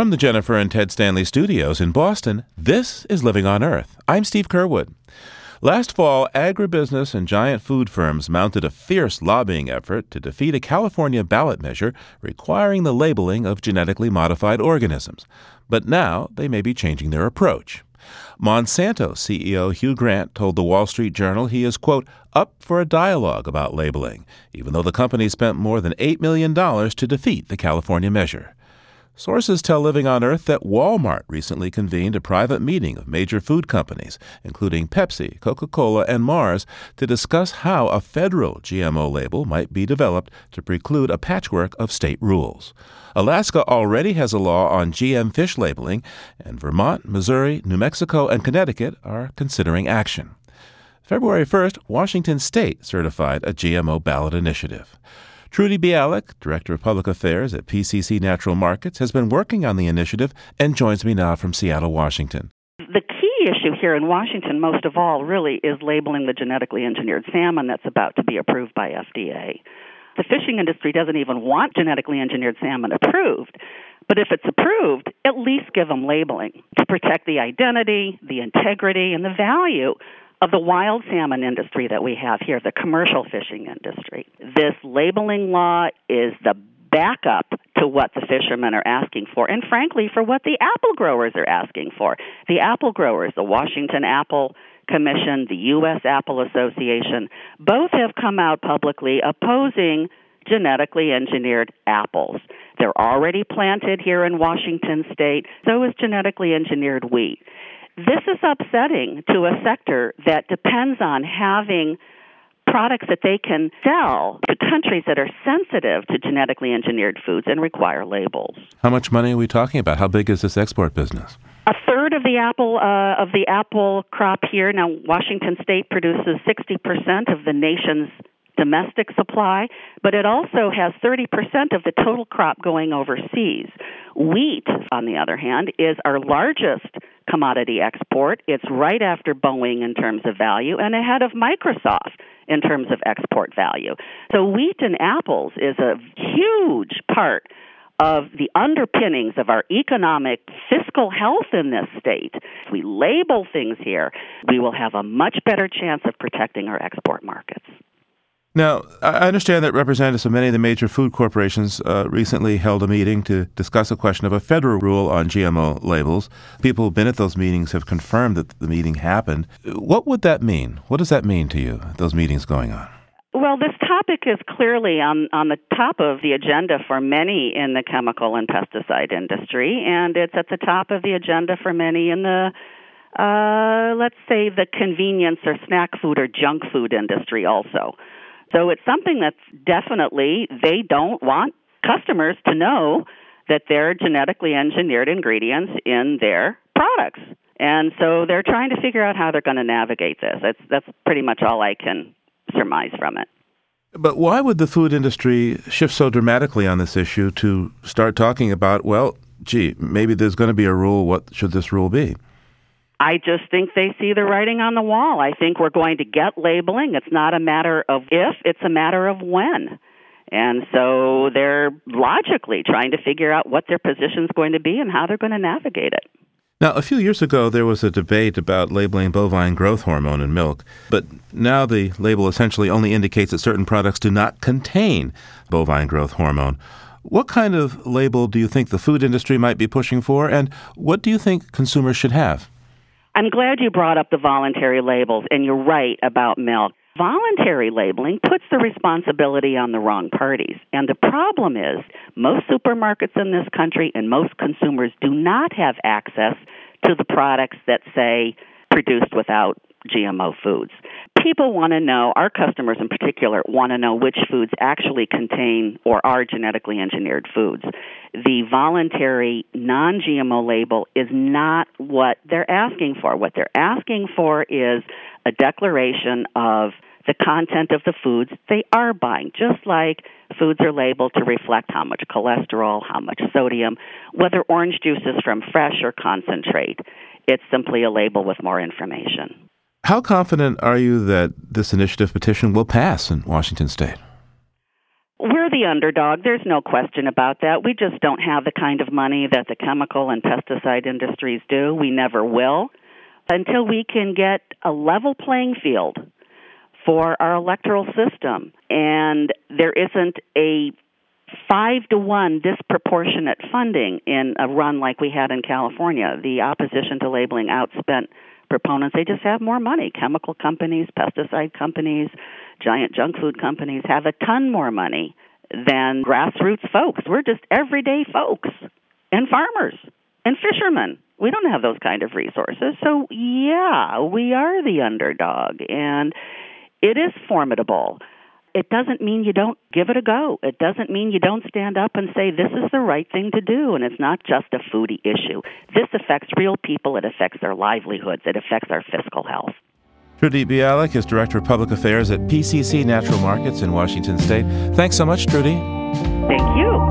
From the Jennifer and Ted Stanley studios in Boston, this is Living on Earth. I'm Steve Curwood. Last fall, agribusiness and giant food firms mounted a fierce lobbying effort to defeat a California ballot measure requiring the labeling of genetically modified organisms. But now they may be changing their approach. Monsanto CEO Hugh Grant told the Wall Street Journal he is, quote, up for a dialogue about labeling, even though the company spent more than $8 million to defeat the California measure. Sources tell Living on Earth that Walmart recently convened a private meeting of major food companies, including Pepsi, Coca Cola, and Mars, to discuss how a federal GMO label might be developed to preclude a patchwork of state rules. Alaska already has a law on GM fish labeling, and Vermont, Missouri, New Mexico, and Connecticut are considering action. February 1st, Washington State certified a GMO ballot initiative. Trudy Bialic, Director of Public Affairs at PCC Natural Markets, has been working on the initiative and joins me now from Seattle, Washington. The key issue here in Washington, most of all, really is labeling the genetically engineered salmon that's about to be approved by FDA. The fishing industry doesn't even want genetically engineered salmon approved. But if it's approved, at least give them labeling to protect the identity, the integrity, and the value of the wild salmon industry that we have here, the commercial fishing industry. This labeling law is the backup to what the fishermen are asking for, and frankly, for what the apple growers are asking for. The apple growers, the Washington Apple Commission, the U.S. Apple Association, both have come out publicly opposing genetically engineered apples. They're already planted here in Washington state, so is genetically engineered wheat. This is upsetting to a sector that depends on having products that they can sell to countries that are sensitive to genetically engineered foods and require labels. How much money are we talking about? How big is this export business? A third of the apple uh, of the apple crop here. Now, Washington State produces 60% of the nation's domestic supply, but it also has 30% of the total crop going overseas. Wheat, on the other hand, is our largest commodity export. It's right after Boeing in terms of value and ahead of Microsoft in terms of export value. So, wheat and apples is a huge part of the underpinnings of our economic fiscal health in this state. If we label things here, we will have a much better chance of protecting our export markets. Now, I understand that representatives of many of the major food corporations uh, recently held a meeting to discuss a question of a federal rule on GMO labels. People who've been at those meetings have confirmed that the meeting happened. What would that mean? What does that mean to you, those meetings going on? Well, this topic is clearly on, on the top of the agenda for many in the chemical and pesticide industry, and it's at the top of the agenda for many in the uh, let's say the convenience or snack food or junk food industry also. So it's something that's definitely they don't want customers to know that there are genetically engineered ingredients in their products. And so they're trying to figure out how they're going to navigate this. That's that's pretty much all I can surmise from it. But why would the food industry shift so dramatically on this issue to start talking about, well, gee, maybe there's going to be a rule. What should this rule be? I just think they see the writing on the wall. I think we're going to get labeling. It's not a matter of if, it's a matter of when. And so they're logically trying to figure out what their position is going to be and how they're going to navigate it. Now, a few years ago, there was a debate about labeling bovine growth hormone in milk, but now the label essentially only indicates that certain products do not contain bovine growth hormone. What kind of label do you think the food industry might be pushing for, and what do you think consumers should have? I'm glad you brought up the voluntary labels, and you're right about milk. Voluntary labeling puts the responsibility on the wrong parties. And the problem is, most supermarkets in this country and most consumers do not have access to the products that say produced without GMO foods. People want to know, our customers in particular, want to know which foods actually contain or are genetically engineered foods. The voluntary non GMO label is not what they're asking for. What they're asking for is a declaration of the content of the foods they are buying, just like foods are labeled to reflect how much cholesterol, how much sodium, whether orange juice is from fresh or concentrate. It's simply a label with more information. How confident are you that this initiative petition will pass in Washington state? We're the underdog. There's no question about that. We just don't have the kind of money that the chemical and pesticide industries do. We never will until we can get a level playing field for our electoral system and there isn't a five to one disproportionate funding in a run like we had in California. The opposition to labeling outspent proponents. They just have more money. Chemical companies, pesticide companies, giant junk food companies have a ton more money than grassroots folks. We're just everyday folks and farmers and fishermen. We don't have those kind of resources. So, yeah, we are the underdog. And it is formidable. It doesn't mean you don't give it a go. It doesn't mean you don't stand up and say this is the right thing to do and it's not just a foodie issue. This affects real people, it affects their livelihoods, it affects our fiscal health. Trudy Bialic is Director of Public Affairs at PCC Natural Markets in Washington State. Thanks so much, Trudy. Thank you.